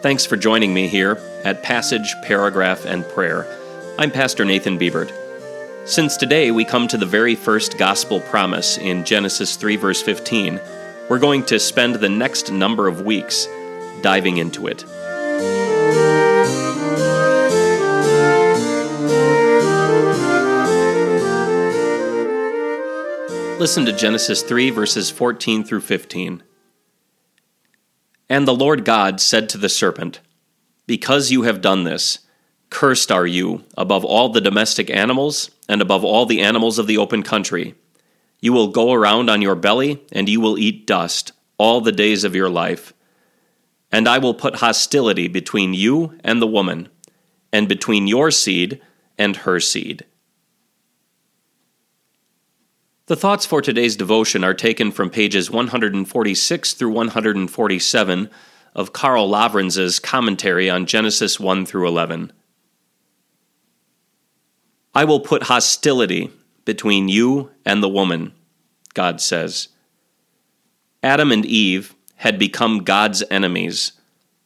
Thanks for joining me here at Passage, Paragraph, and Prayer. I'm Pastor Nathan Biebert. Since today we come to the very first gospel promise in Genesis 3, verse 15, we're going to spend the next number of weeks diving into it. Listen to Genesis 3, verses 14 through 15. And the Lord God said to the serpent, Because you have done this, cursed are you above all the domestic animals and above all the animals of the open country. You will go around on your belly, and you will eat dust all the days of your life. And I will put hostility between you and the woman, and between your seed and her seed. The thoughts for today's devotion are taken from pages 146 through 147 of Carl Lawrenz's commentary on Genesis 1 through 11. I will put hostility between you and the woman, God says. Adam and Eve had become God's enemies,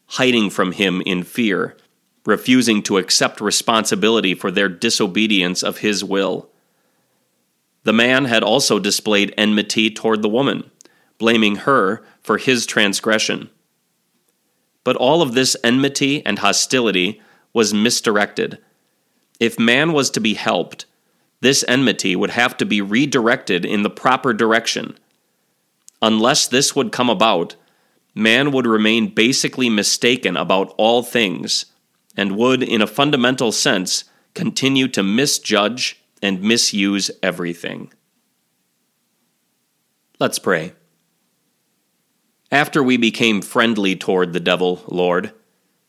hiding from him in fear, refusing to accept responsibility for their disobedience of his will. The man had also displayed enmity toward the woman, blaming her for his transgression. But all of this enmity and hostility was misdirected. If man was to be helped, this enmity would have to be redirected in the proper direction. Unless this would come about, man would remain basically mistaken about all things, and would, in a fundamental sense, continue to misjudge and misuse everything. Let's pray. After we became friendly toward the devil, Lord,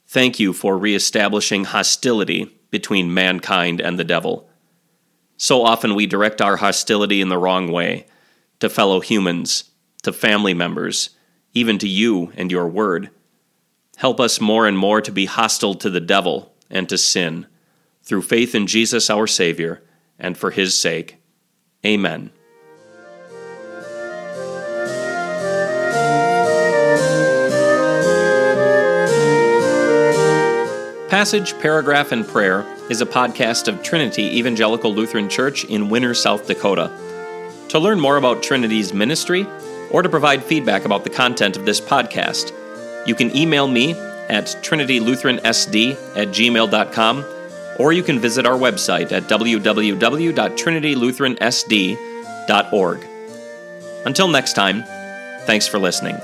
thank you for reestablishing hostility between mankind and the devil. So often we direct our hostility in the wrong way to fellow humans, to family members, even to you and your word. Help us more and more to be hostile to the devil and to sin, through faith in Jesus our Savior and for his sake. Amen. Passage, Paragraph, and Prayer is a podcast of Trinity Evangelical Lutheran Church in Winner, South Dakota. To learn more about Trinity's ministry, or to provide feedback about the content of this podcast, you can email me at trinitylutheransd at gmail.com or you can visit our website at www.trinitylutheransd.org. Until next time, thanks for listening.